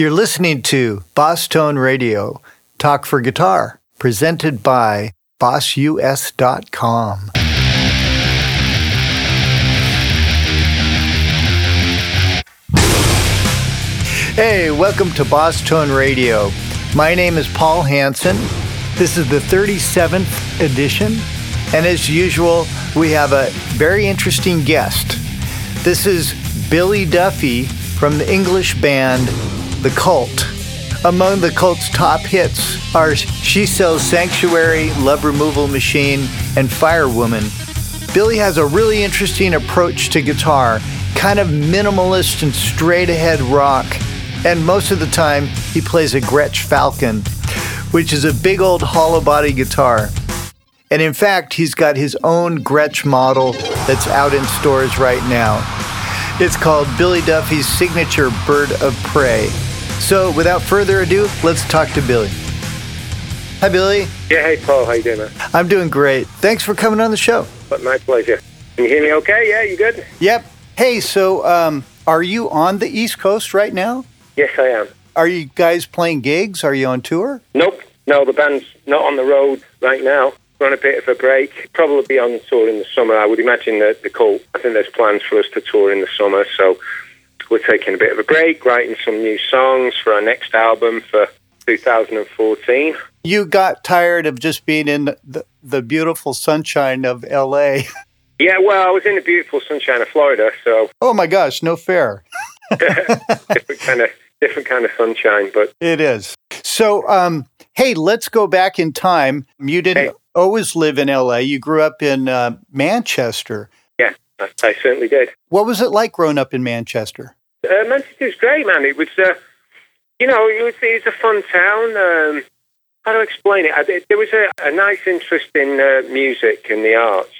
You're listening to Boss Tone Radio, Talk for Guitar, presented by BossUS.com. Hey, welcome to Boss Tone Radio. My name is Paul Hanson. This is the 37th edition, and as usual, we have a very interesting guest. This is Billy Duffy from the English band The Cult. Among the Cult's top hits are She Sells Sanctuary, Love Removal Machine, and Firewoman. Billy has a really interesting approach to guitar, kind of minimalist and straight ahead rock and most of the time he plays a Gretsch Falcon, which is a big old hollow body guitar. And in fact, he's got his own Gretsch model that's out in stores right now. It's called Billy Duffy's signature Bird of Prey. So without further ado, let's talk to Billy. Hi, Billy. Yeah, hey, Paul. How you doing, man? I'm doing great. Thanks for coming on the show. But my pleasure. Can you hear me okay? Yeah, you good? Yep. Hey, so um, are you on the East Coast right now? Yes, I am. Are you guys playing gigs? Are you on tour? Nope. No, the band's not on the road right now. We're on a bit of a break. Probably be on tour in the summer. I would imagine that the cult. I think there's plans for us to tour in the summer, so we're taking a bit of a break, writing some new songs for our next album for 2014. You got tired of just being in the, the beautiful sunshine of LA. Yeah, well, I was in the beautiful sunshine of Florida, so. Oh my gosh, no fair. different kind of different kind of sunshine, but it is. So, um, hey, let's go back in time. You didn't hey. always live in LA. You grew up in uh, Manchester. I certainly did. What was it like growing up in Manchester? Uh, Manchester's great, man. It was, uh, you know, it was, it was a fun town. Um, how to explain it? There was a, a nice interest in uh, music and the arts.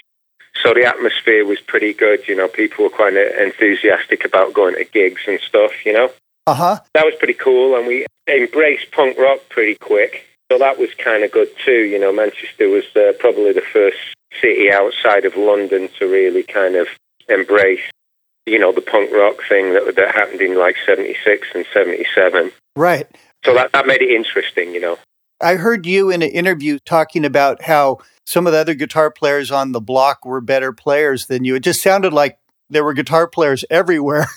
So the atmosphere was pretty good. You know, people were quite enthusiastic about going to gigs and stuff. You know, uh huh. That was pretty cool, and we embraced punk rock pretty quick. So that was kind of good too. You know, Manchester was uh, probably the first city outside of London to really kind of embrace, you know, the punk rock thing that that happened in like '76 and '77. Right. So that that made it interesting. You know. I heard you in an interview talking about how some of the other guitar players on the block were better players than you. It just sounded like there were guitar players everywhere.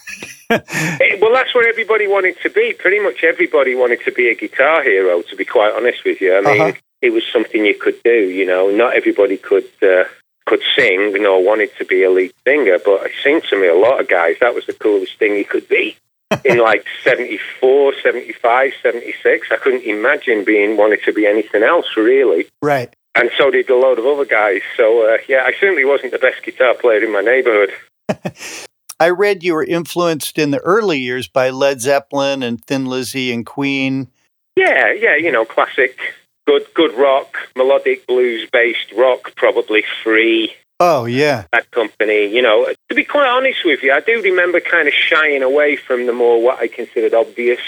Eh, well, that's where everybody wanted to be. Pretty much everybody wanted to be a guitar hero, to be quite honest with you. I mean, uh-huh. It was something you could do, you know. Not everybody could uh, could sing, you nor wanted to be a lead singer, but it seemed to me a lot of guys, that was the coolest thing you could be. in like 74, 75, 76. I couldn't imagine being wanted to be anything else, really. Right and so did a load of other guys. So uh, yeah, I certainly wasn't the best guitar player in my neighborhood. I read you were influenced in the early years by Led Zeppelin and Thin Lizzy and Queen. Yeah, yeah, you know, classic, good, good rock, melodic blues based rock, probably Free. Oh yeah, that company. You know, to be quite honest with you, I do remember kind of shying away from the more what I considered obvious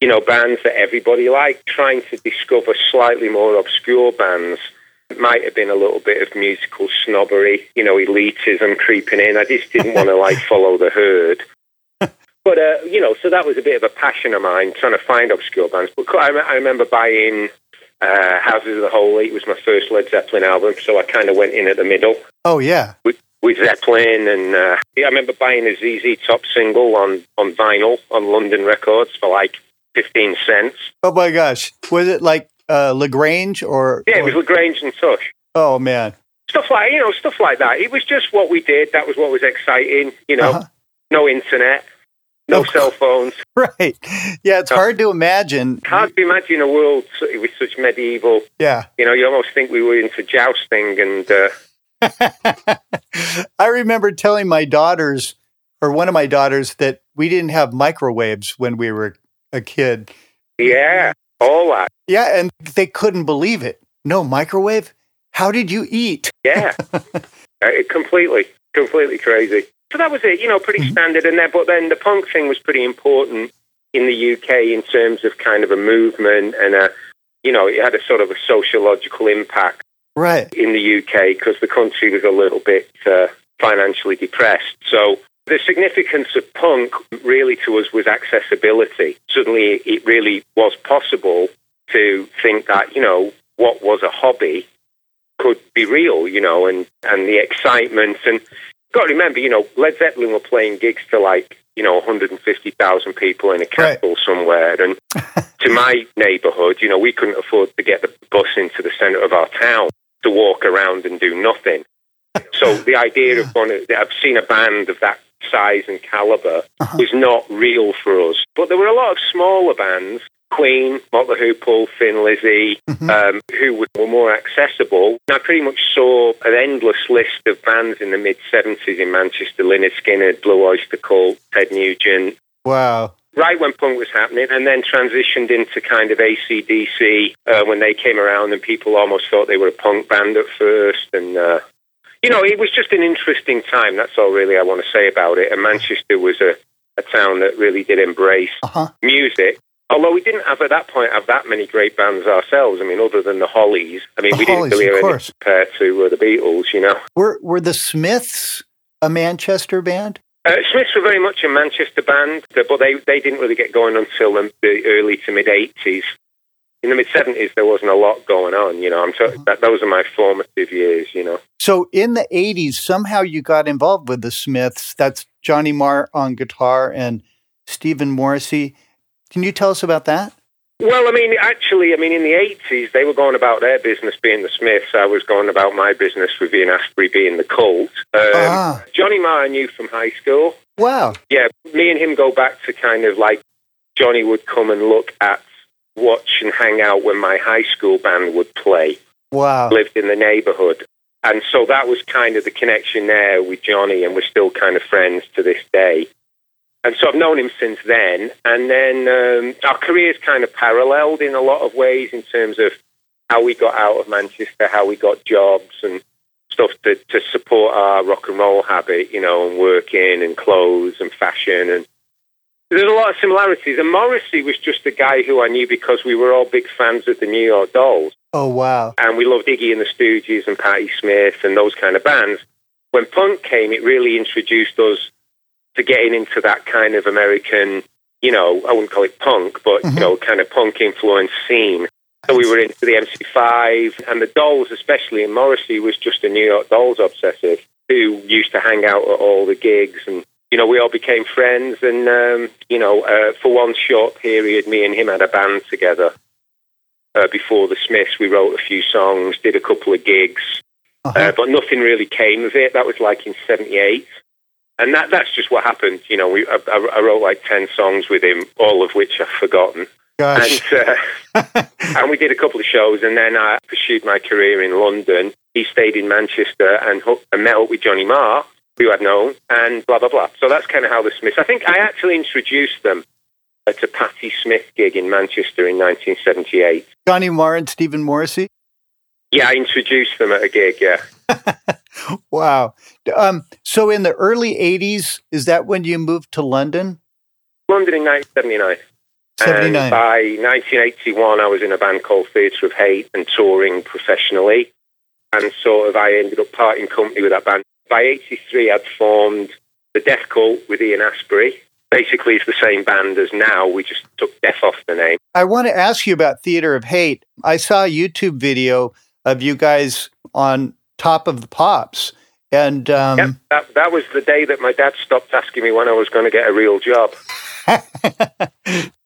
you know, bands that everybody liked, trying to discover slightly more obscure bands it might have been a little bit of musical snobbery, you know, elitism creeping in. I just didn't want to like follow the herd. But uh, you know, so that was a bit of a passion of mine, trying to find obscure bands. But I, I remember buying uh, Houses of the Holy. It was my first Led Zeppelin album, so I kind of went in at the middle. Oh yeah, with, with Zeppelin, and uh, yeah, I remember buying a ZZ Top single on on vinyl on London Records for like fifteen cents. Oh my gosh, was it like uh, La Grange or? Yeah, it was La Grange and Tush. Oh man, stuff like you know stuff like that. It was just what we did. That was what was exciting. You know, uh-huh. no internet. No cell phones. Right. Yeah, it's hard to imagine. Hard to imagine a world with such medieval. Yeah. You know, you almost think we were into jousting and. Uh... I remember telling my daughters, or one of my daughters, that we didn't have microwaves when we were a kid. Yeah, all that. Yeah, and they couldn't believe it. No microwave? How did you eat? Yeah, uh, completely, completely crazy. So that was it, you know, pretty mm-hmm. standard. And then, but then the punk thing was pretty important in the UK in terms of kind of a movement and a, you know, it had a sort of a sociological impact, right, in the UK because the country was a little bit uh, financially depressed. So The significance of punk really to us was accessibility. Suddenly, it really was possible to think that, you know, what was a hobby could be real, you know, and, and the excitement. And got to remember, you know, Led Zeppelin were playing gigs to like, you know, 150,000 people in a castle right. somewhere. And to my neighborhood, you know, we couldn't afford to get the bus into the center of our town to walk around and do nothing. So the idea of going, I've seen a band of that size and caliber uh-huh. was not real for us. But there were a lot of smaller bands Queen, Mott the Hoople, Thin Lizzy, mm-hmm. um, who were more accessible. I pretty much saw an endless list of bands in the mid 70s in Manchester Lynyrd Skynyrd, Blue Oyster Cult, Ted Nugent. Wow. Right when punk was happening, and then transitioned into kind of ACDC uh, when they came around, and people almost thought they were a punk band at first. And, uh, you know, it was just an interesting time. That's all really I want to say about it. And Manchester was a, a town that really did embrace uh-huh. music Although we didn't have at that point have that many great bands ourselves. I mean, other than the Hollies. I mean, the we Hollies, didn't really any compared to uh, the Beatles. You know, were were the Smiths a Manchester band? Uh, Smiths were very much a Manchester band, but they, they didn't really get going until the, the early to mid '80s. In the mid '70s, there wasn't a lot going on. You know, I'm so, uh-huh. that those are my formative years. You know. So in the '80s, somehow you got involved with the Smiths. That's Johnny Marr on guitar and Steven Morrissey. Can you tell us about that? Well, I mean, actually, I mean, in the 80s, they were going about their business being the Smiths. I was going about my business with Ian Astbury being the cult. Um, ah. Johnny Marr I knew from high school. Wow. Yeah, me and him go back to kind of like Johnny would come and look at, watch and hang out when my high school band would play. Wow. Lived in the neighborhood. And so that was kind of the connection there with Johnny, and we're still kind of friends to this day and so I've known him since then. And then um, our careers kind of paralleled in a lot of ways in terms of how we got out of Manchester, how we got jobs and stuff to, to support our rock and roll habit, you know, and working and clothes and fashion. And there's a lot of similarities. And Morrissey was just a guy who I knew because we were all big fans of the New York Dolls. Oh, wow. And we loved Iggy and the Stooges and Patti Smith and those kind of bands. When punk came, it really introduced us to getting into that kind of American, you know, I wouldn't call it punk, but, mm-hmm. you know, kind of punk influence scene. So we were into the MC5 and the Dolls, especially, and Morrissey was just a New York Dolls obsessive who used to hang out at all the gigs and you know, we all became friends, and um, you know, uh, for one short period, me and him had a band together. Uh, before the Smiths, we wrote a few songs, did a couple of gigs, uh-huh. uh, but nothing really came of it. That was like in '78 and that that's just what happened. You know, we I, I, wrote like ten songs with him, all of which I've forgotten. Gosh. And, uh, and we did a couple of shows, and then I pursued my career in London. He stayed in Manchester and, and met up with Johnny Marr, who I'd known, and blah blah blah. So that's kind of how the Smiths. I think I actually introduced them at a Patti Smith gig in Manchester in 1978. Johnny Marr and Steven Morrissey. Yeah, I introduced them at a gig. Yeah. Wow. Um, so in the early 80s, is that when you moved to London? London in 1979. 79. And by 1981, I was in a band called Theatre of Hate and touring professionally. And sort of I ended up parting company with that band. By 83, I'd formed the Death Cult with Ian Astbury. Basically, it's the same band as now. We just took Death off the name. I want to ask you about Theatre of Hate. I saw a YouTube video of you guys on top of the pops. And um, yep, that, that was the day that my dad stopped asking me when I was going to get a real job.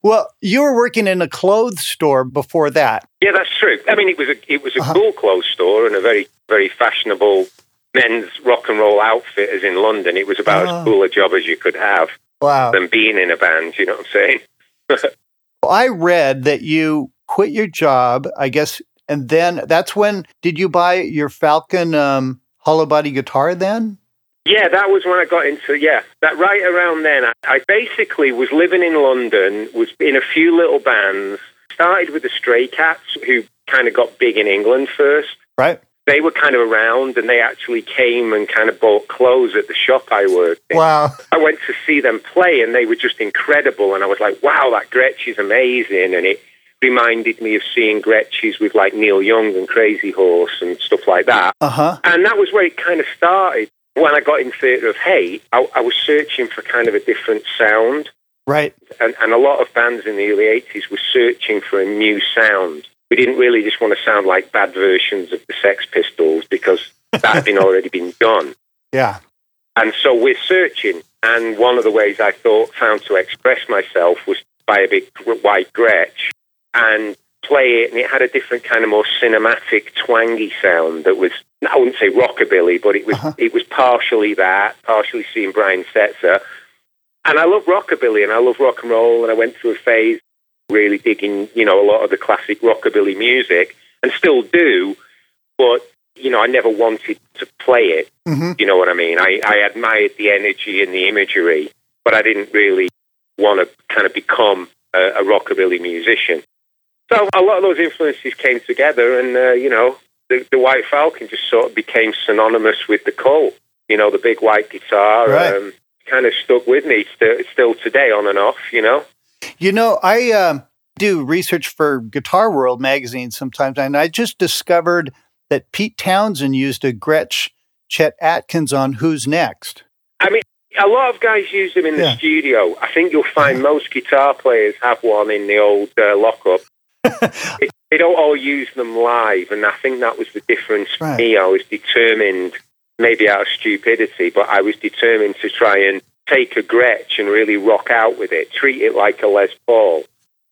well, you were working in a clothes store before that. Yeah, that's true. I mean, it was a it was a uh-huh. cool clothes store and a very very fashionable men's rock and roll outfitters in London. It was about as oh. cool a job as you could have. Wow. Than being in a band, you know what I'm saying? well, I read that you quit your job, I guess, and then that's when did you buy your Falcon um, hollow body guitar then? Yeah, that was when I got into yeah. That right around then, I, I basically was living in London, was in a few little bands. Started with the Stray Cats, who kind of got big in England first. Right. They were kind of around, and they actually came and kind of bought clothes at the shop I worked in. Wow! I went to see them play, and they were just incredible. And I was like, "Wow, that Gretsch is amazing!" And it reminded me of seeing Gretsch's with like Neil Young and Crazy Horse and stuff like that. Uh-huh. And that was where it kind of started. when I got in Theatre of Hate, I, I was searching for kind of a different sound. Right. And, and a lot of bands in the early 80s were searching for a new sound. We didn't really just want to sound like bad versions of the Sex Pistols because that had been already been done. Yeah. And so we're searching. And one of the ways I thought found to express myself was by a big white Gretsch and play it. And it had a different kind of more cinematic, twangy sound that was, I wouldn't say rockabilly, but it was, Uh-huh. it was partially that, partially seeing Brian Setzer. And I love rockabilly and I love rock and roll. And I went through a phase really digging, you know, a lot of the classic rockabilly music and still do. But, you know, I never wanted to play it. hmm You know what I mean? I, I admired the energy and the imagery, but I didn't really want to kind of become a, a rockabilly musician. So a lot of those influences came together, and uh, you know, the, the White Falcon just sort of became synonymous with the cult. You know, the big white guitar Right. um, kind of stuck with me still, still today, on and off. You know. You know, I um, do research for Guitar World magazine sometimes, and I just discovered that Pete Townshend used a Gretsch Chet Atkins on Who's Next. I mean, a lot of guys use them in the Yeah. studio. I think you'll find most guitar players have one in the old uh, lockup. They- they don't all use them live, and I think that was the difference for me. I was determined, maybe out of stupidity, but I was determined to try and take a Gretsch and really rock out with it, treat it like a Les Paul,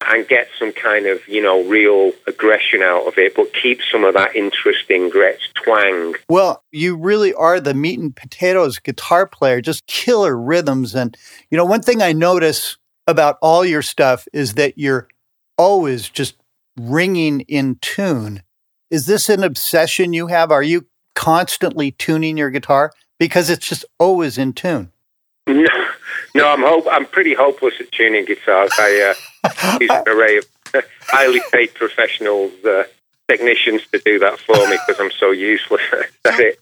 and get some kind of, you know, real aggression out of it, but keep some of that interesting Gretsch twang. Well, you really are the meat and potatoes guitar player, just killer rhythms. And, you know, one thing I notice about all your stuff is that you're always just ringing in tune. Is this an obsession you have? Are you constantly tuning your guitar? Because it's just always in tune. No, no, I'm hope I'm pretty hopeless at tuning guitars. I uh, use an array of highly paid professionals, uh, technicians to do that for me because I'm so useless at it.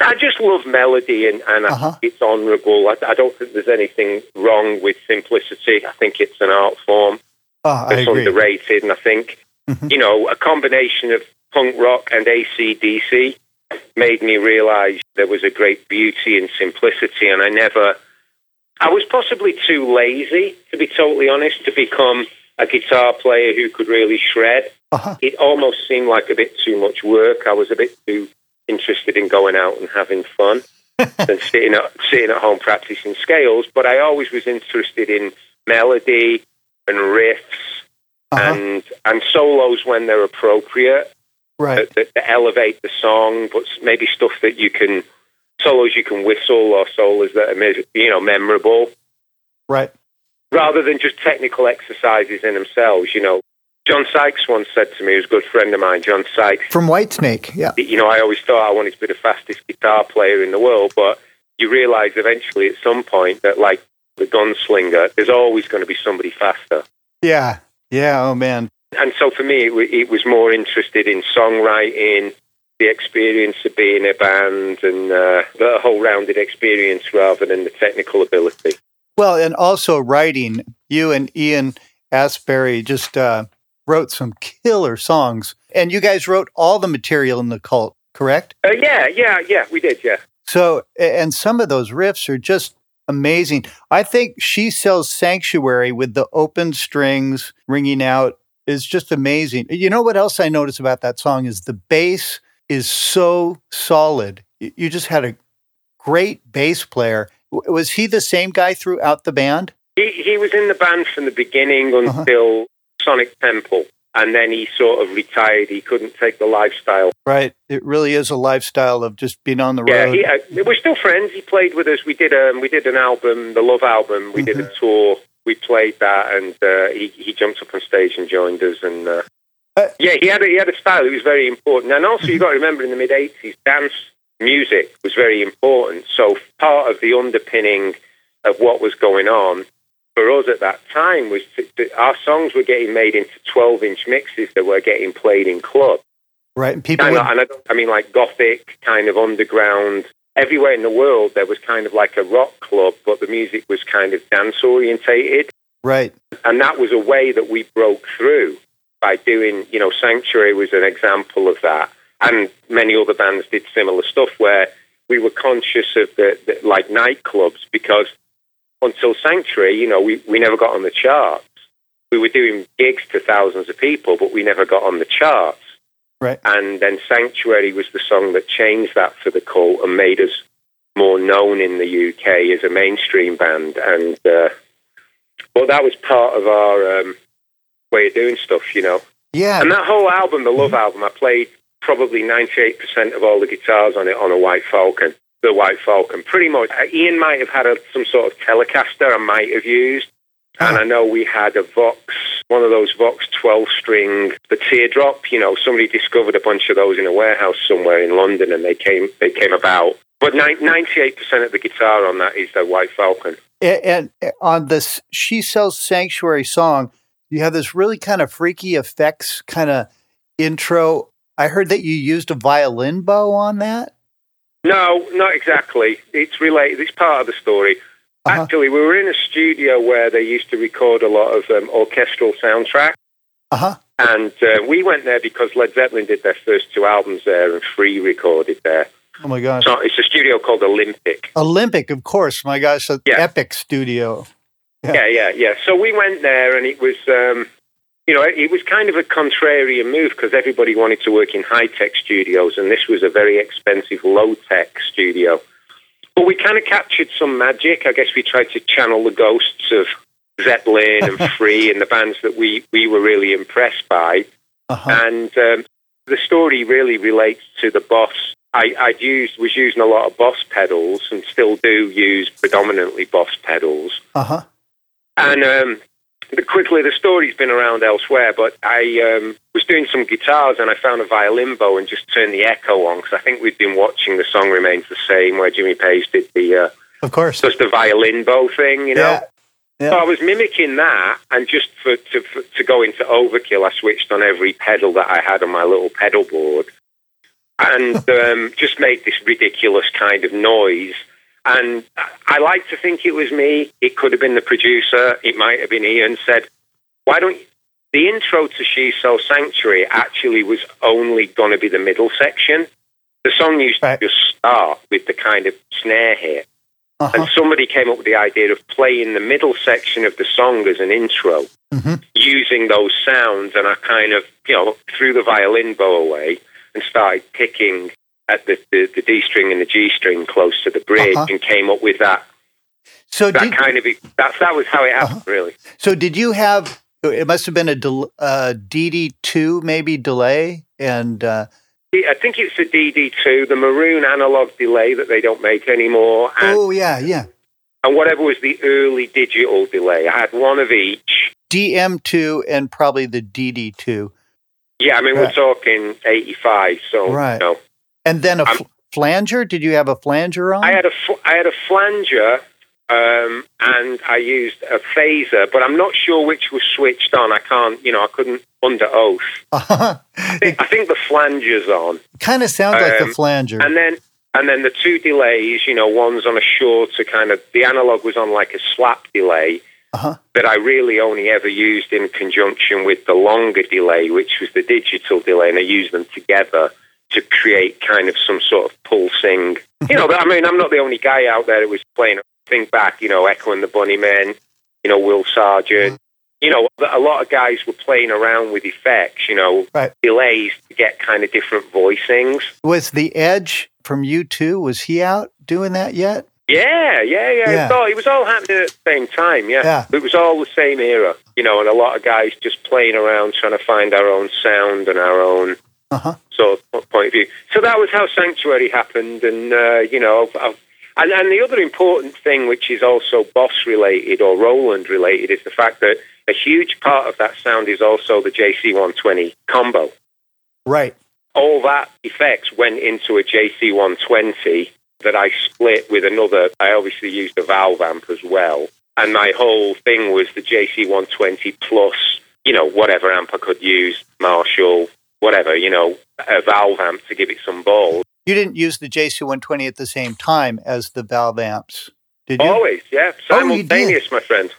I just love melody and, and Uh-huh. think it's honourable. I, I don't think there's anything wrong with simplicity. I think it's an art form Oh, I agree. underrated. And I think, Mhm. you know, a combination of punk rock and ACDC made me realize there was a great beauty in simplicity. And I never, I was possibly too lazy, to be totally honest, to become a guitar player who could really shred. Uh-huh. It almost seemed like a bit too much work. I was a bit too interested in going out and having fun than sitting at, sitting at home practicing scales. But I always was interested in melody and riffs Uh-huh. and and solos when they're appropriate Right. that, that, elevate the song, but maybe stuff that you can solos you can whistle or solos that are you know memorable Right. rather than just technical exercises in themselves. You know, John Sykes once said to me, who's a good friend of mine, John Sykes. From Whitesnake. Yeah. You know, I always thought I wanted to be the fastest guitar player in the world, but you realise eventually at some point that like the gunslinger, there's always going to be somebody faster. Yeah. Yeah. Oh, man. and so for me, it, it was more interested in songwriting, the experience of being a band, and uh, the whole rounded experience rather than the technical ability. Well, and also writing. You and Ian Astbury just uh, wrote some killer songs, and you guys wrote all the material in the cult, correct? Uh, yeah, yeah, yeah, we did, yeah. So, and some of those riffs are just amazing. I think She Sells Sanctuary with the open strings ringing out is just amazing. You know what else I notice about that song is the bass is so solid. You just had a great bass player. Was he the same guy throughout the band? He, he was in the band from the beginning Uh-huh. until Sonic Temple, and then he sort of retired. He couldn't take the lifestyle. Right. It really is a lifestyle of just being on the Yeah, road. he, uh, we're still friends. He played with us. We did um, we did an album, the Love album. We did a tour. We played that, and uh, he he jumped up on stage and joined us. And uh, Uh, yeah, he had a, he had a style. It was very important. And also, you got to remember, in the mid '80s, dance music was very important. So part of the underpinning of what was going on for us at that time was that our songs were getting made into 12-inch mixes that were getting played in clubs. right. And people And, would, I- and I, I mean, like gothic, kind of underground. Everywhere in the world, there was kind of like a rock club, but the music was kind of dance orientated. right. And that was a way that we broke through by doing, you know, Sanctuary was an example of that. And many other bands did similar stuff where we were conscious of the, the like nightclubs because until Sanctuary, you know, we, we never got on the charts. We were doing gigs to thousands of people, but we never got on the charts. Right. And then Sanctuary was the song that changed that for the cult and made us more known in the UK as a mainstream band. And uh, well, that was part of our um, way of doing stuff, you know. Yeah. And that whole album, the Love album, I played probably 98% of all the guitars on it on a White Falcon. The White Falcon, pretty much. Uh, Ian might have had a, some sort of Telecaster I might have used. And I know we had a Vox, one of those Vox 12 string, the teardrop. You know, somebody discovered a bunch of those in a warehouse somewhere in London, and they came they came about. But ninety eight percent of the guitar on that is the White Falcon. And, and on this "She Sells Sanctuary" song, you have this really kind of freaky effects kind of intro. I heard that you used a violin bow on that. No, not exactly. It's related. It's part of the story. Uh-huh. Actually, we were in a studio where they used to record a lot of um, orchestral soundtracks. Uh-huh. And uh, we went there because Led Zeppelin did their first two albums there and Free recorded there. Oh my gosh. So it's a studio called Olympic. Olympic, of course. My gosh, an yeah. epic studio. Yeah. yeah, yeah, yeah. So we went there and it was, um, you know, it was kind of a contrarian move because everybody wanted to work in high tech studios and this was a very expensive, low tech studio. But we kind of captured some magic. I guess we tried to channel the ghosts of Zeppelin and Free and the bands that we, we were really impressed by. Uh-huh. And um, the story really relates to the Boss. I, I'd used, was using a lot of Boss pedals and still do use predominantly Boss pedals. Uh-huh. And um, quickly, the story's been around elsewhere, but I um, was doing some guitars and I found a violin bow and just turned the echo on because I think we'd been watching The Song Remains the Same where Jimmy Page did the. Uh, of course. Just the violin bow thing, you know? Yeah. Yeah. So I was mimicking that, and just for to, for, to go into overkill, I switched on every pedal that I had on my little pedal board, and um, just made this ridiculous kind of noise. And I like to think it was me. It could have been the producer. It might have been Ian. Said, "Why don't?" You? The intro to "She Sells Sanctuary" actually was only going to be the middle section. The song used right. to just start with the kind of snare hit, uh-huh. and somebody came up with the idea of playing the middle section of the song as an intro, mm-hmm. using those sounds. And I kind of, you know, threw the violin bow away and started picking at the, the, the D string and the G string close to the bridge uh-huh. and came up with that. So that kind of that that was how it happened, uh-huh. really. So did you have? It must have been a del, uh, DD two maybe delay, and uh, I think it's a DD two, the maroon analog delay that they don't make anymore. And, oh yeah, yeah. And whatever was the early digital delay, I had one of each. DM two and probably the DD two. Yeah, I mean right. we're talking eighty five, so right. You know, and then a fl- flanger? Did you have a flanger on? I had a fl- I had a flanger, um, and I used a phaser, but I'm not sure which was switched on. I can't, you know, I couldn't under oath. I, think, I, think, the flanger's on. Kind of sounds um, like the um, flanger. And then and then the two delays, you know, one's on a shorter kind of. The analog was on like a slap delay. Uh-huh. That I really only ever used in conjunction with the longer delay, which was the digital delay, and I used them together to create kind of some sort of pulsing. You know, I mean, I'm not the only guy out there who was playing. Think back, you know, Echo and the Bunnymen, you know, Will Sergeant. You know, a lot of guys were playing around with effects, you know, right. delays to get kind of different voicings. Was the Edge from U2, was he out doing that yet? Yeah, yeah, yeah. yeah. It, was all, it was all happening at the same time, yeah. yeah. It was all the same era, you know, and a lot of guys just playing around trying to find our own sound and our own uh-huh. sort of point of view. So that was how Sanctuary happened, and uh, you know, I've, and, and the other important thing, which is also Boss related or Roland related, is the fact that a huge part of that sound is also the JC120 combo. Right. All that effects went into a JC120 that I split with another. I obviously used a valve amp as well. And my whole thing was the JC120 plus, you know, whatever amp I could use, Marshall, whatever, you know, a valve amp to give it some balls. You didn't use the JC120 at the same time as the valve amps, did you? Always, yeah. Oh, Simultaneous, oh, my friend.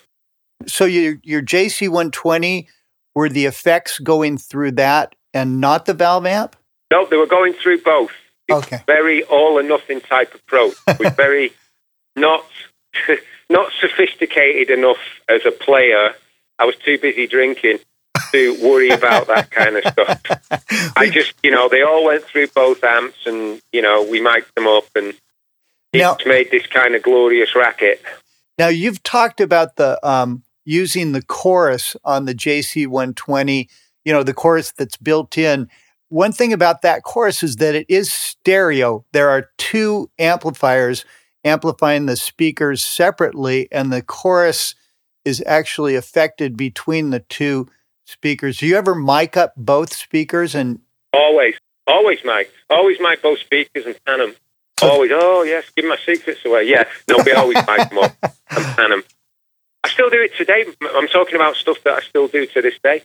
So your, your JC120, were the effects going through that and not the valve amp? No, they were going through both. Okay. Very all or nothing type approach. We're very not not sophisticated enough as a player. I was too busy drinking to worry about that kind of stuff. I just, you know, they all went through both amps, and you know, we mic'd them up, and it's made this kind of glorious racket. Now you've talked about the um, using the chorus on the JC 120. You know the chorus that's built in. One thing about that chorus is that it is stereo. There are two amplifiers amplifying the speakers separately, and the chorus is actually affected between the two speakers. Do you ever mic up both speakers? And Always, always mic, always mic both speakers and pan them. Always, oh yes, give my secrets away. Yeah, no, we always mic them up and pan them. I still do it today. I'm talking about stuff that I still do to this day.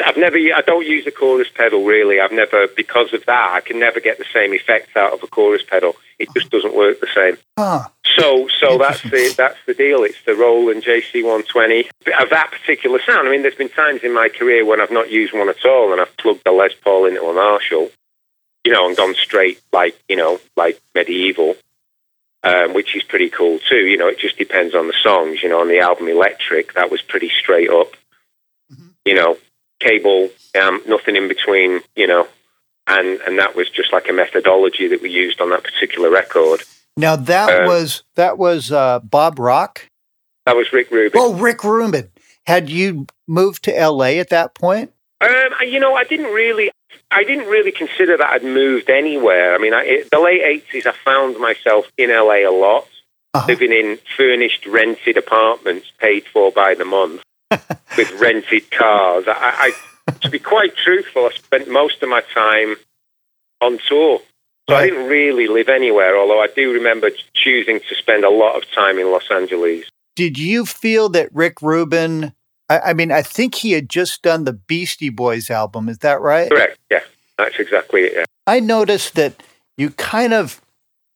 I- I've never, I don't use the chorus pedal really. I've never, because of that, I can never get the same effects out of a chorus pedal. It just doesn't work the same. huh, So, so that's the that's the deal. It's the Roland JC 120 of that particular sound. I mean, there's been times in my career when I've not used one at all, and I've plugged a Les Paul into a Marshall, you know, and gone straight like you know, like medieval, um, which is pretty cool too. You know, it just depends on the songs. You know, on the album Electric, that was pretty straight up. You know, cable, um, nothing in between. You know. And, and that was just like a methodology that we used on that particular record. now that Uh, was that was uh, Bob Rock. That was Rick Rubin. Oh, Rick Rubin. Had you moved to LA at that point? Um, you know, I didn't really, I didn't really consider that I'd moved anywhere. I mean, I, it, the late eighties, I found myself in LA a lot, Uh-huh. living in furnished, rented apartments paid for by the month, with rented cars. I, I, to be quite truthful, I spent most of my time on tour. So I didn't really live anywhere, although I do remember choosing to spend a lot of time in Los Angeles. Did you feel that Rick Rubin? I, I mean, I think he had just done the Beastie Boys album. Is that right? Correct, yeah, that's exactly it. Yeah. I noticed that you kind of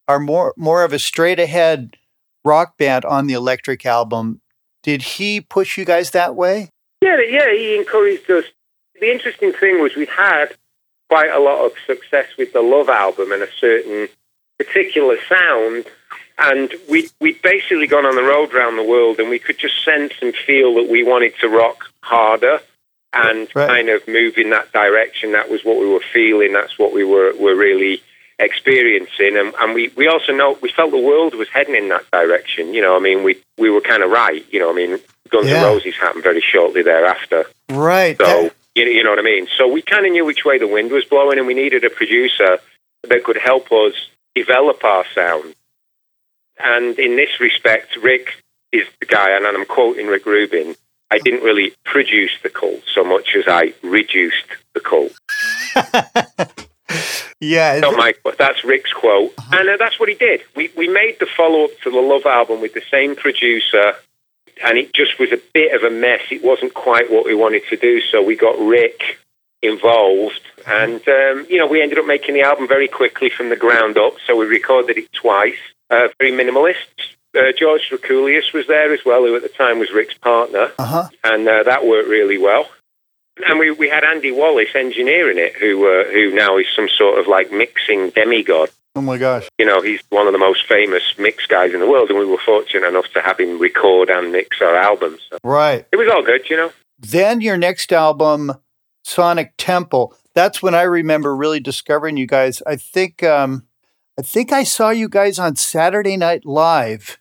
are more more of a straight ahead rock band on the Electric album. Did he push you guys that way? Yeah, yeah, he encouraged us. The interesting thing was we'd had quite a lot of success with the Love album and a certain particular sound, and we we'd basically gone on the road around the world, and we could just sense and feel that we wanted to rock harder and Right. kind of move in that direction. That was what we were feeling. That's what we were were really experiencing, and, and we, we also know we felt the world was heading in that direction. You know, I mean, we we were kind of right. You know, I mean, Guns Yeah. N' Roses happened very shortly thereafter. Right. So That- you, you know what I mean. So we kind of knew which way the wind was blowing, and we needed a producer that could help us develop our sound. And in this respect, Rick is the guy, and I'm quoting Rick Rubin. I didn't really produce the cult so much as I reduced the cult. yeah. Not my, but that's Rick's quote, and uh, that's what he did. We we made the follow up to the Love album with the same producer, and it just was a bit of a mess. It wasn't quite what we wanted to do, so we got Rick involved, and um, you know we ended up making the album very quickly from the ground up. So we recorded it twice, uh, very minimalist. Uh, George Drakoulias was there as well, who at the time was Rick's partner Uh huh. and uh, that worked really well. And we, we had Andy Wallace engineering it, who uh, who now is some sort of like mixing demigod. Oh my gosh. You know, he's one of the most famous mix guys in the world, and we were fortunate enough to have him record and mix our albums. So Right. it was all good, you know. Then your next album, Sonic Temple. That's when I remember really discovering you guys. I think um, I think I saw you guys on Saturday Night Live.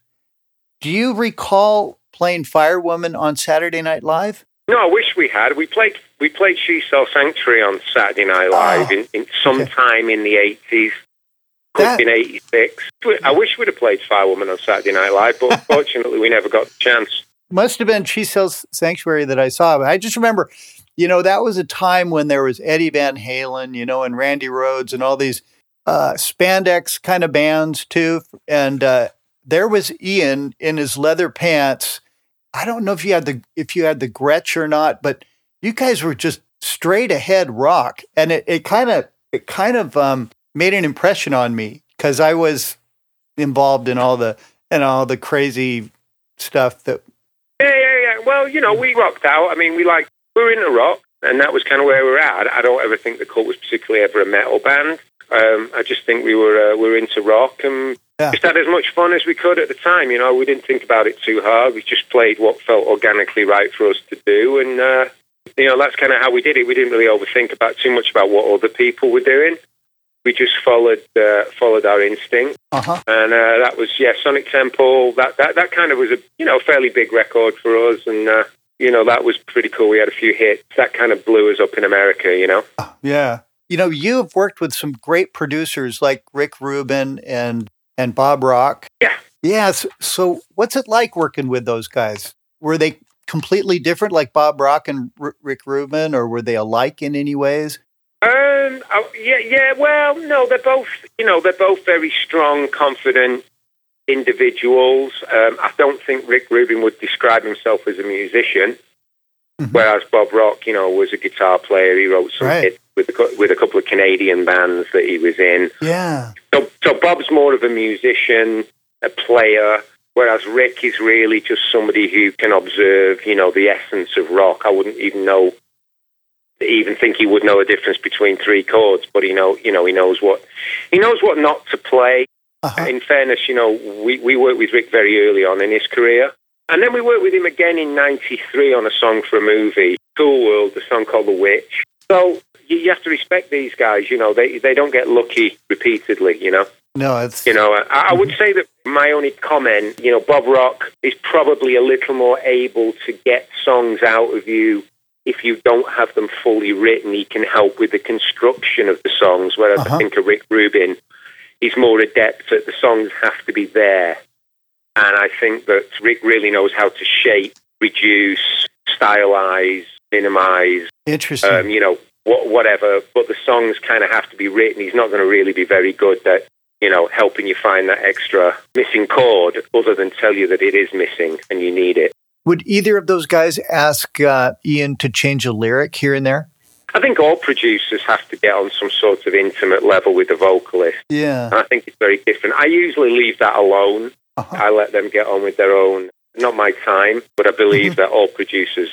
Do you recall playing Firewoman on Saturday Night Live? No, I wish we had. We played we played She Sells Sanctuary on Saturday Night Live Oh, in, in sometime in the eighties. Could That- have been eighty six. I wish we'd have played Firewoman on Saturday Night Live, but fortunately we never got the chance. Must have been She Sells Sanctuary that I saw. But I just remember, you know, that was a time when there was Eddie Van Halen, you know, and Randy Rhoads and all these uh, spandex kind of bands too. And uh, there was Ian in his leather pants. I don't know if you had the if you had the Gretsch or not, but you guys were just straight ahead rock, and it kind of it kind of um, made an impression on me because I was involved in all the and all the crazy stuff that Yeah, yeah, yeah. Well, you know, we rocked out. I mean, we like we were into rock, and that was kind of where we were at. I don't ever think the Cult was particularly ever a metal band. Um, I just think we were uh, we were into rock and Yeah. just had as much fun as we could at the time. You know, we didn't think about it too hard. We just played what felt organically right for us to do, and uh, you know that's kind of how we did it. We didn't really overthink about too much about what other people were doing. We just followed uh, followed our instinct, Uh huh. and uh, that was yeah, Sonic Temple. That that that kind of was a you know fairly big record for us, and uh, you know that was pretty cool. We had a few hits that kind of blew us up in America. You know. Yeah. You know, you've worked with some great producers like Rick Rubin and and Bob Rock. Yeah. Yes. So, what's it like working with those guys? Were they completely different, like Bob Rock and R- Rick Rubin, or were they alike in any ways? Um. Oh, yeah. Yeah. Well, no. They're both. You know, they're both very strong, confident individuals. Um, I don't think Rick Rubin would describe himself as a musician, Mhm. whereas Bob Rock, you know, was a guitar player. He wrote some Right. hits with a, with a couple of Canadian bands that he was in. Yeah. So, so Bob's more of a musician, a player, whereas Rick is really just somebody who can observe, you know, the essence of rock. I wouldn't even know, even think he would know a difference between three chords, but he know, you know, he knows what he knows what not to play. Uh-huh. In fairness, you know, we we worked with Rick very early on in his career, and then we worked with him again in '93 on a song for a movie, Cool World, the song called The Witch. So you, you have to respect these guys. You know, they they don't get lucky repeatedly. You know. No, it's You know, I, I would say that my only comment, you know, Bob Rock is probably a little more able to get songs out of you if you don't have them fully written. He can help with the construction of the songs, whereas Uh-huh. I think of Rick Rubin, he's more adept at the songs have to be there. And I think that Rick really knows how to shape, reduce, stylize, minimize, interesting. um, you know, whatever. But the songs kind of have to be written. He's not going to really be very good at, you know, helping you find that extra missing chord, other than tell you that it is missing and you need it. Would either of those guys ask uh, Ian to change a lyric here and there? I think all producers have to get on some sort of intimate level with the vocalist. Yeah. And I think it's very different. I usually leave that alone. Uh-huh. I let them get on with their own, not my time, but I believe that all producers,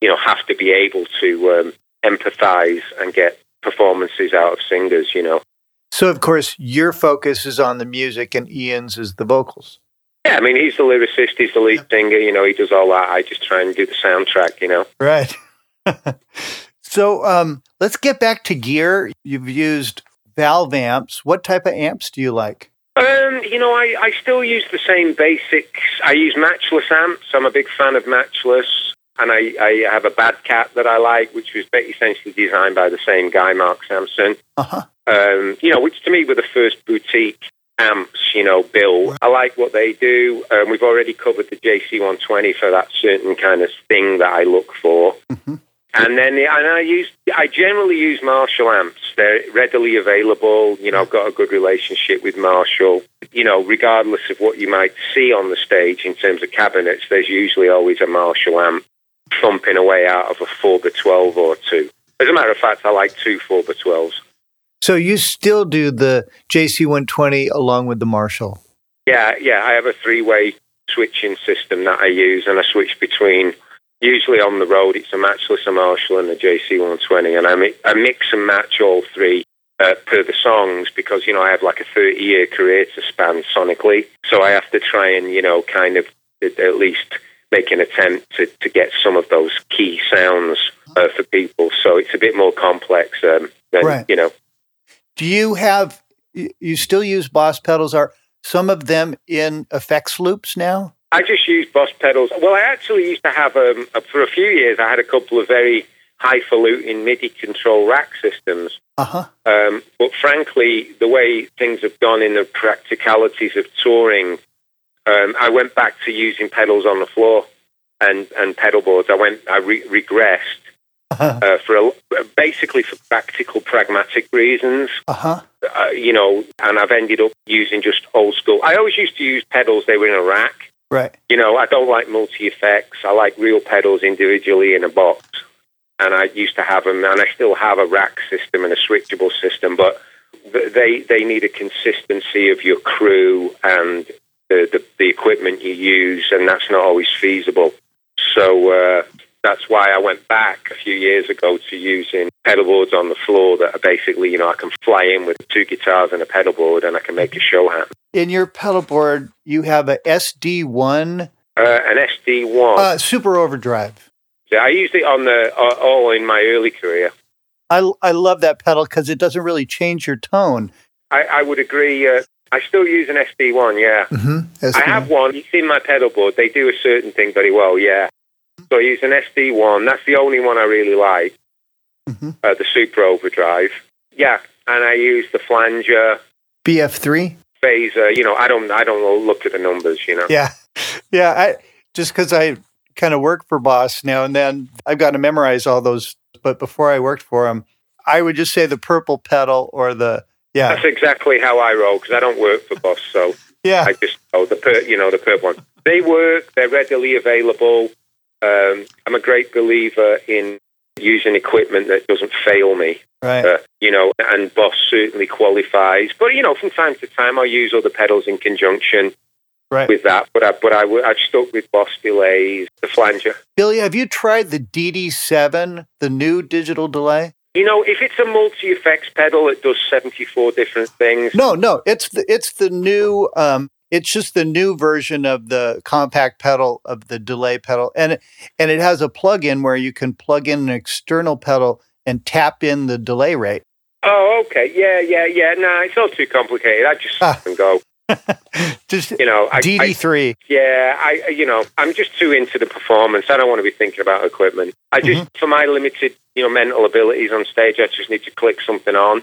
you know, have to be able to um, empathize and get performances out of singers, you know. So, of course, your focus is on the music, and Ian's is the vocals. Yeah, I mean, he's the lyricist, he's the lead singer, you know, he does all that. I just try and do the soundtrack, you know. Right. so, um, let's get back to gear. You've used valve amps. What type of amps do you like? Um, you know, I, I still use the same basics. I use matchless amps. I'm a big fan of matchless. And I, I have a Bad Cat that I like, which was essentially designed by the same guy, Mark Sampson. Uh huh. Um, you know, which to me were the first boutique amps, you know, Bill. I like what they do. Um, we've already covered the JC120 for that certain kind of thing that I look for. Mhm. And then and I use I generally use Marshall amps. They're readily available. You know, I've got a good relationship with Marshall. You know, regardless of what you might see on the stage in terms of cabinets, there's usually always a Marshall amp thumping away out of a four by twelve or two. As a matter of fact, I like two four by twelves. So, you still do the JC120 along with the Marshall. Yeah, yeah. I have a three-way switching system that I use, and I switch between. Usually on the road, it's a matchless, a Marshall, and a JC120, and I, mi- I mix and match all three uh, per the songs because you know I have like a 30-year career to span sonically, so I have to try and you know kind of at least make an attempt to, to get some of those key sounds uh, for people. So it's a bit more complex um, than Right. you know. Do you have, you still use Boss pedals? Are some of them in effects loops now? I just use Boss pedals. Well, I actually used to have um, uh, for a few years. I had a couple of very highfalutin MIDI control rack systems. Uh huh. Um, but frankly, the way things have gone in the practicalities of touring, um, I went back to using pedals on the floor and, and pedal boards. I went, I re- regressed Uh uh, for a, basically for practical, pragmatic reasons huh. uh, you know, and I've ended up using just old school. I always used to use pedals, they were in a rack. Right. You know, I don't like multi effects. I like real pedals individually in a box. And I used to have them, and I still have a rack system and a switchable system, but they, they need a consistency of your crew and the, the, the equipment you use, and that's not always feasible. So, uh, that's why I went back a few years ago to using pedal boards on the floor that are basically, you know, I can fly in with two guitars and a pedal board and I can make a show hand. In your pedal board, you have a SD1, Uh, an SD1. uh, Super Overdrive. Yeah, I used it on the uh, all in my early career. I, I love that pedal because it doesn't really change your tone. I, I would agree. Uh, I still use an SD1, yeah. Mm-hmm. I have one. You've seen my pedal board. They do a certain thing very well, yeah. So I use an SD1. That's the only one I really like, Mhm. uh, the Super Overdrive. Yeah, and I use the flanger, BF3. phaser. You know, I don't, I don't look at the numbers. You know, Yeah, yeah. I just because I kind of work for Boss now and then, I've got to memorize all those. But before I worked for him, I would just say the purple pedal or the yeah, that's exactly how I roll because I don't work for Boss, so yeah, I just oh the per, you know the purple one. They work. They're readily available. Um, I'm a great believer in using equipment that doesn't fail me. right. uh, you know, and Boss certainly qualifies. But you know, from time to time, I use other pedals in conjunction Right. with that. But I, but I, I've stuck with Boss delays, the flanger. Billy, have you tried the DD7, the new digital delay? You know, if it's a multi effects pedal that does seventy four different things, No, no, it's the it's the new um it's just the new version of the compact pedal of the delay pedal and it, and it has a plug-in where you can plug in an external pedal and tap in the delay rate. oh, okay, yeah, yeah, yeah. Nah, it's not too complicated. I just Ah. and go. just You know, I, I, DD3. yeah, I, you know, I'm just too into the performance. I don't want to be thinking about equipment. I just, for my limited, you know, mental abilities on stage, I just need to click something on.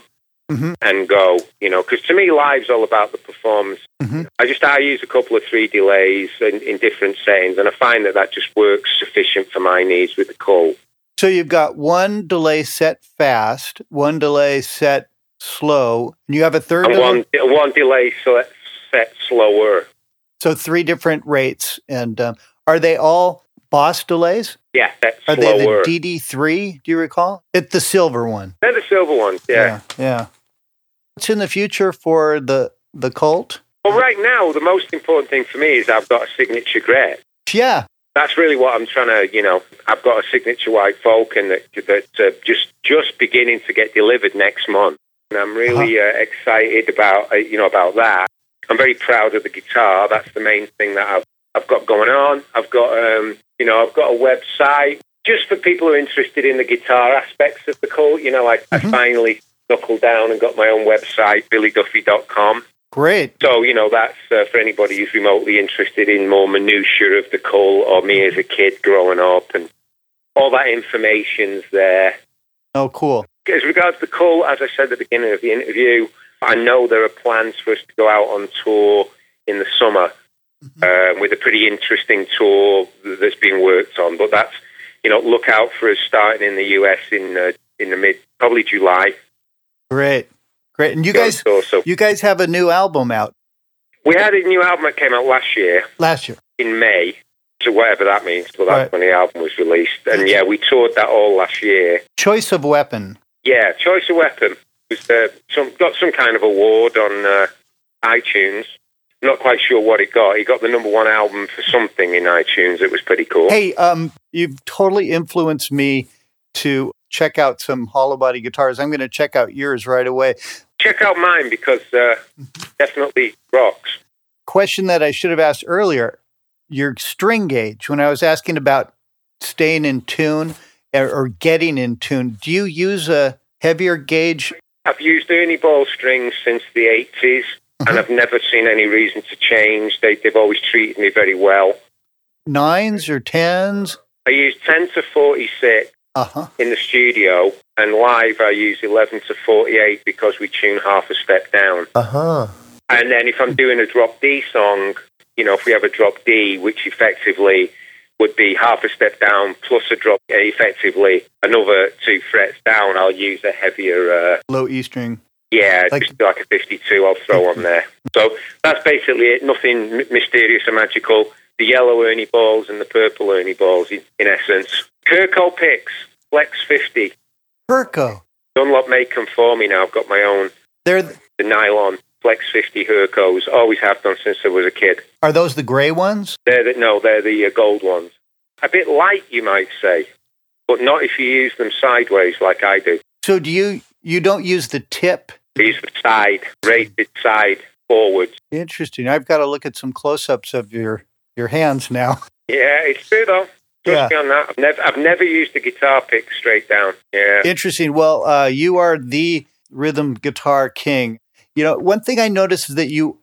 Mhm. and go, you know, because to me, live's all about the performance. Mhm. I just I use a couple of three delays in, in different settings, and I find that that just works sufficient for my needs with the call. So you've got one delay set fast, one delay set slow, and you have a third And one one delay set, set slower. so three different rates and um, are they all boss delays? Yeah, set Are slower. they the DD3? Do you recall? It's the silver one. They're the silver ones. Yeah. yeah. yeah. What's in the future for the the cult? Well, right now, the most important thing for me is I've got a signature Gretsch. Yeah. That's really what I'm trying to, you know. I've got a signature white Falcon that that's uh, just just beginning to get delivered next month, and I'm really uh, excited about uh, you know about that. I'm very proud of the guitar. That's the main thing that I've I've got going on. I've got um, you know I've got a website just for people who are interested in the guitar aspects of the cult. You know, I, I finally knuckled down and got my own website, billyduffy.com. Great. So, you know, that's uh, for anybody who's remotely interested in more minutiae of the cult or me as a kid growing up and all that information's there. Oh, cool. As regards the cult, as I said at the beginning of the interview, I know there are plans for us to go out on tour in the summer um, with a pretty interesting tour that's being worked on. But that's, you know, look out for us starting in the US in uh, in the mid, probably July. Great. Great. And you guys Tour. So you guys have a new album out we had a new album that came out last year. last year. in May, so whatever that means. But that's Right. when the album was released, and yeah, we toured that all last year. Choice of Weapon. Yeah, Choice of Weapon was uh, some got some kind of award on uh, iTunes. Not quite sure what it got. He got the number one album for something in iTunes. It was pretty cool. Hey, um, you've totally influenced me to check out some hollow body guitars. I'm going to check out yours right away. Check out mine because uh, definitely rocks. Question that I should have asked earlier: your string gauge. When I was asking about staying in tune or, or getting in tune, do you use a heavier gauge? I've used Ernie Ball strings since the 80s, and I've never seen any reason to change. They, they've always treated me very well. Nines or tens? I use 10 to 46 Uh huh. in the studio, and live I use 11 to 48 because we tune half a step down. Uh huh. And then if I'm doing a drop D song, you know, if we have a drop D, which effectively would be half a step down plus a drop effectively another two frets down, I'll use a heavier, uh, Low E string. yeah, Like- just like a 52 I'll throw on there. So that's basically it. Nothing m- mysterious or magical. The yellow Ernie balls and the purple Ernie balls, in, in essence. Herco picks, Flex 50. Herco. Dunlop make them for me now. I've got my own They're the nylon Flex 50 Hercos. Always have done since I was a kid. are those the gray ones? They're the, no, they're the uh, gold ones. A bit light, you might say. but not if you use them sideways like I do. So do you you don't use the tip? Use the side, rated side forwards. Interesting. I've got to look at some close-ups of your your hands now. Yeah, it's true though. Trust Yeah. me on that. I've never, I've never used a guitar pick straight down. Yeah. Interesting. Well, uh, you are the rhythm guitar king. You know, one thing I noticed is that you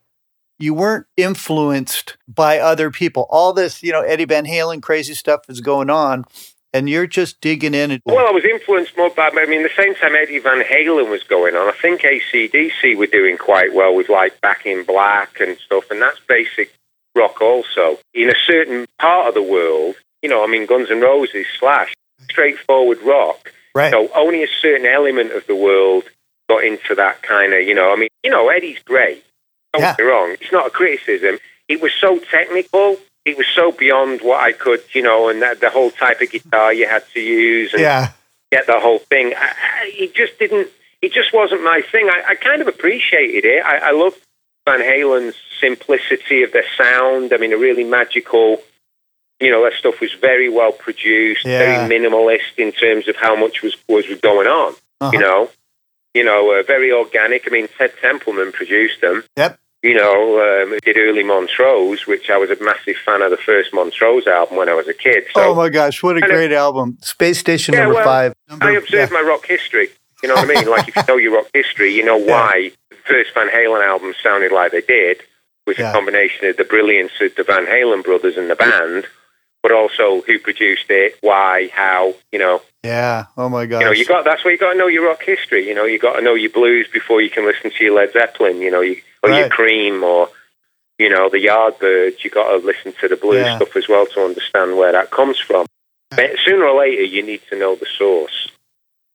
you weren't influenced by other people. All this, you know, Eddie Van Halen crazy stuff is going on, and you're just digging in. And, Well, I was influenced more by, I mean, the same time Eddie Van Halen was going on, I think ACDC were doing quite well with like Back in Black and stuff, and that's basic rock also. In a certain part of the world, you know, I mean, Guns N' Roses, Slash, straightforward rock. right? So only a certain element of the world got into that kind of, you know, I mean, you know, Eddie's great. Don't Yeah. get me wrong. It's not a criticism. It was so technical. It was so beyond what I could, you know, and that, the whole type of guitar you had to use and yeah, get the whole thing. I, I, it just didn't. It just wasn't my thing. I, I kind of appreciated it. I, I loved Van Halen's simplicity of their sound. I mean, a really magical. You know, that stuff was very well produced, Yeah. very minimalist in terms of how much was was going on. Uh-huh. You know, you know, uh, very organic. I mean, Ted Templeman produced them. Yep. You know, um, did early Montrose, which I was a massive fan of the first Montrose album when I was a kid. So oh my gosh, what a great album! Space Station Yeah, number well, five. I Number- observe my rock history. You know what I mean? Like if you know your rock history, you know why the first Van Halen album sounded like they did was Yeah. a combination of the brilliance of the Van Halen brothers and the band, but also who produced it, why, how. You know, yeah. Oh my gosh. you know, you got that's why you got to know your rock history. You know, you got to know your blues before you can listen to your Led Zeppelin. You know, you, or your Cream or you know the Yardbirds. You got to listen to the blues Yeah. stuff as well to understand where that comes from. But sooner or later, you need to know the source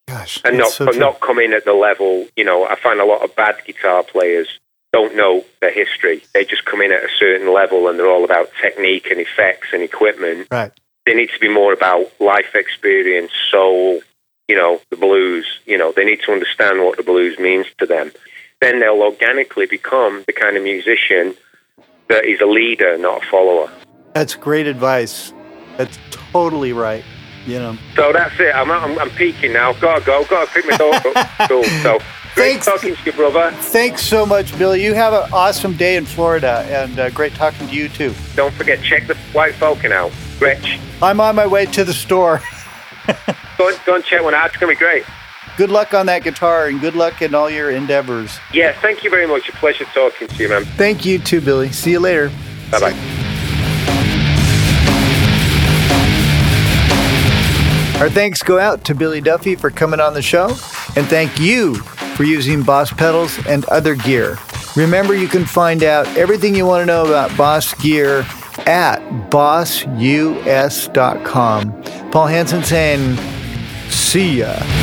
gosh, and not so not come in at the level. You know, I find a lot of bad guitar players don't know the history. They just come in at a certain level, and they're all about technique and effects and equipment. right. They need to be more about life experience, soul. You know, the blues. You know, they need to understand what the blues means to them. Then they'll organically become the kind of musician that is a leader, not a follower. That's great advice. That's totally right. You know. So that's it. I'm, I'm, I'm peaking now. I've got to go. Got to pick my dog up. Cool. So great Thanks. talking to you, brother. Thanks so much, Billy. You have an awesome day in Florida, and uh, great talking to you too. Don't forget, check the White Falcon out. Rich. I'm on my way to the store. go and, go and check one out. It's going to be great. Good luck on that guitar, and good luck in all your endeavors. Yeah, thank you very much. A pleasure talking to you, man. Thank you too, Billy. See you later. Bye bye. Our thanks go out to Billy Duffy for coming on the show, and thank you for using Boss pedals and other gear. Remember, you can find out everything you want to know about Boss gear at bossus.com. Paul Hansen saying, see ya.